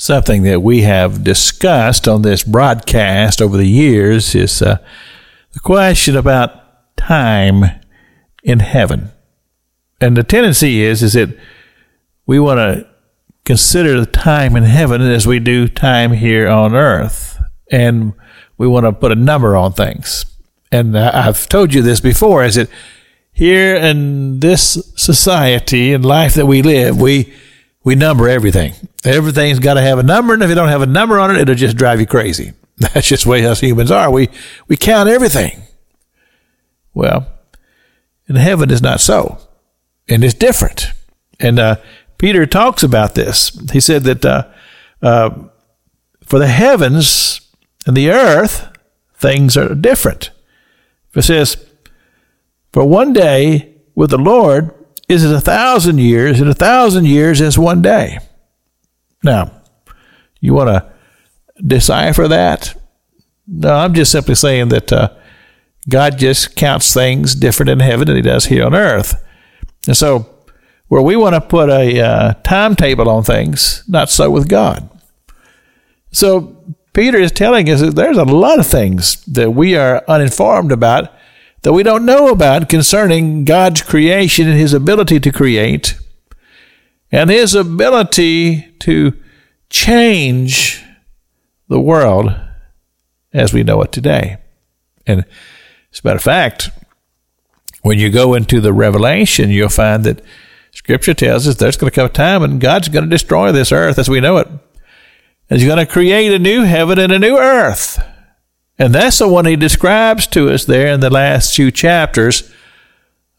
Something that we have discussed on this broadcast over the years is uh, the question about time in heaven. And the tendency is is that we want to consider the time in heaven as we do time here on earth. And we want to put a number on things. And I've told you this before is that here in this society and life that we live, we we number everything. Everything's got to have a number, and if you don't have a number on it, it'll just drive you crazy. That's just the way us humans are. We we count everything. Well, in heaven is not so, and it's different. And uh, Peter talks about this. He said that uh, uh, for the heavens and the earth, things are different. It says, "For one day with the Lord is as a thousand years, and a thousand years as one day. Now, you want to decipher that? No, I'm just simply saying that uh, God just counts things different in heaven than He does here on earth. And so, where we want to put a uh, timetable on things, not so with God. So, Peter is telling us that there's a lot of things that we are uninformed about that we don't know about concerning God's creation and his ability to create and his ability to change the world as we know it today. And as a matter of fact, when you go into the Revelation, you'll find that Scripture tells us there's going to come a time when God's going to destroy this earth as we know it. And he's going to create a new heaven and a new earth. And that's the one he describes to us there in the last few chapters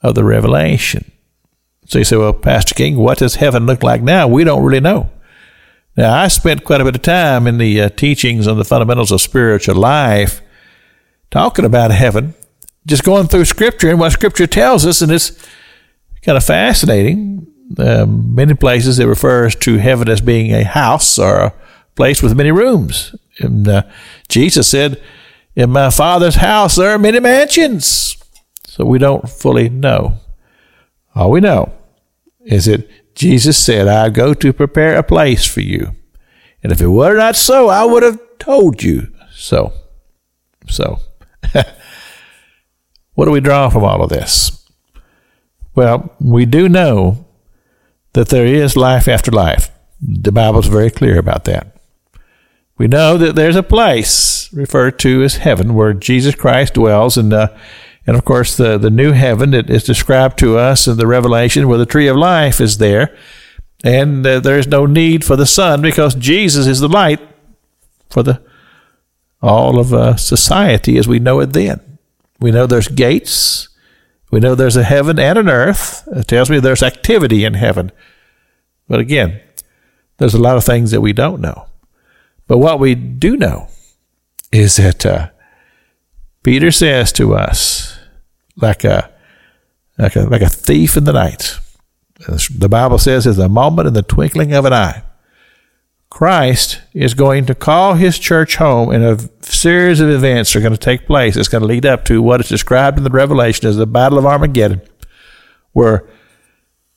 of the Revelation. So you say, well, Pastor King, what does heaven look like now? We don't really know. Now, I spent quite a bit of time in the uh, teachings on the fundamentals of spiritual life talking about heaven, just going through Scripture and what Scripture tells us, and it's kind of fascinating. Um, many places it refers to heaven as being a house or a place with many rooms. And uh, Jesus said, in my Father's house there are many mansions. So we don't fully know. All we know is that Jesus said, I go to prepare a place for you. And if it were not so, I would have told you so. So, what do we draw from all of this? Well, we do know that there is life after life. The Bible's very clear about that. We know that there's a place referred to as heaven, where Jesus Christ dwells, and uh, and of course the the new heaven that is described to us in the Revelation, where the tree of life is there, and uh, there is no need for the sun because Jesus is the light for the all of uh, society as we know it. Then we know there's gates. We know there's a heaven and an earth. It tells me there's activity in heaven. But again, there's a lot of things that we don't know. But what we do know is that uh, Peter says to us, like a, like a like a thief in the night. The Bible says, "Is a moment in the twinkling of an eye." Christ is going to call his church home, and a series of events are going to take place. It's going to lead up to what is described in the Revelation as the Battle of Armageddon, where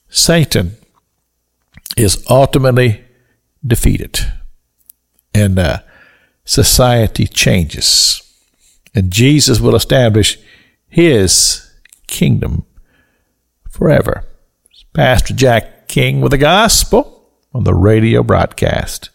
Satan is ultimately defeated. And uh, society changes. And Jesus will establish his kingdom forever. Pastor Jack King with the gospel on the radio broadcast.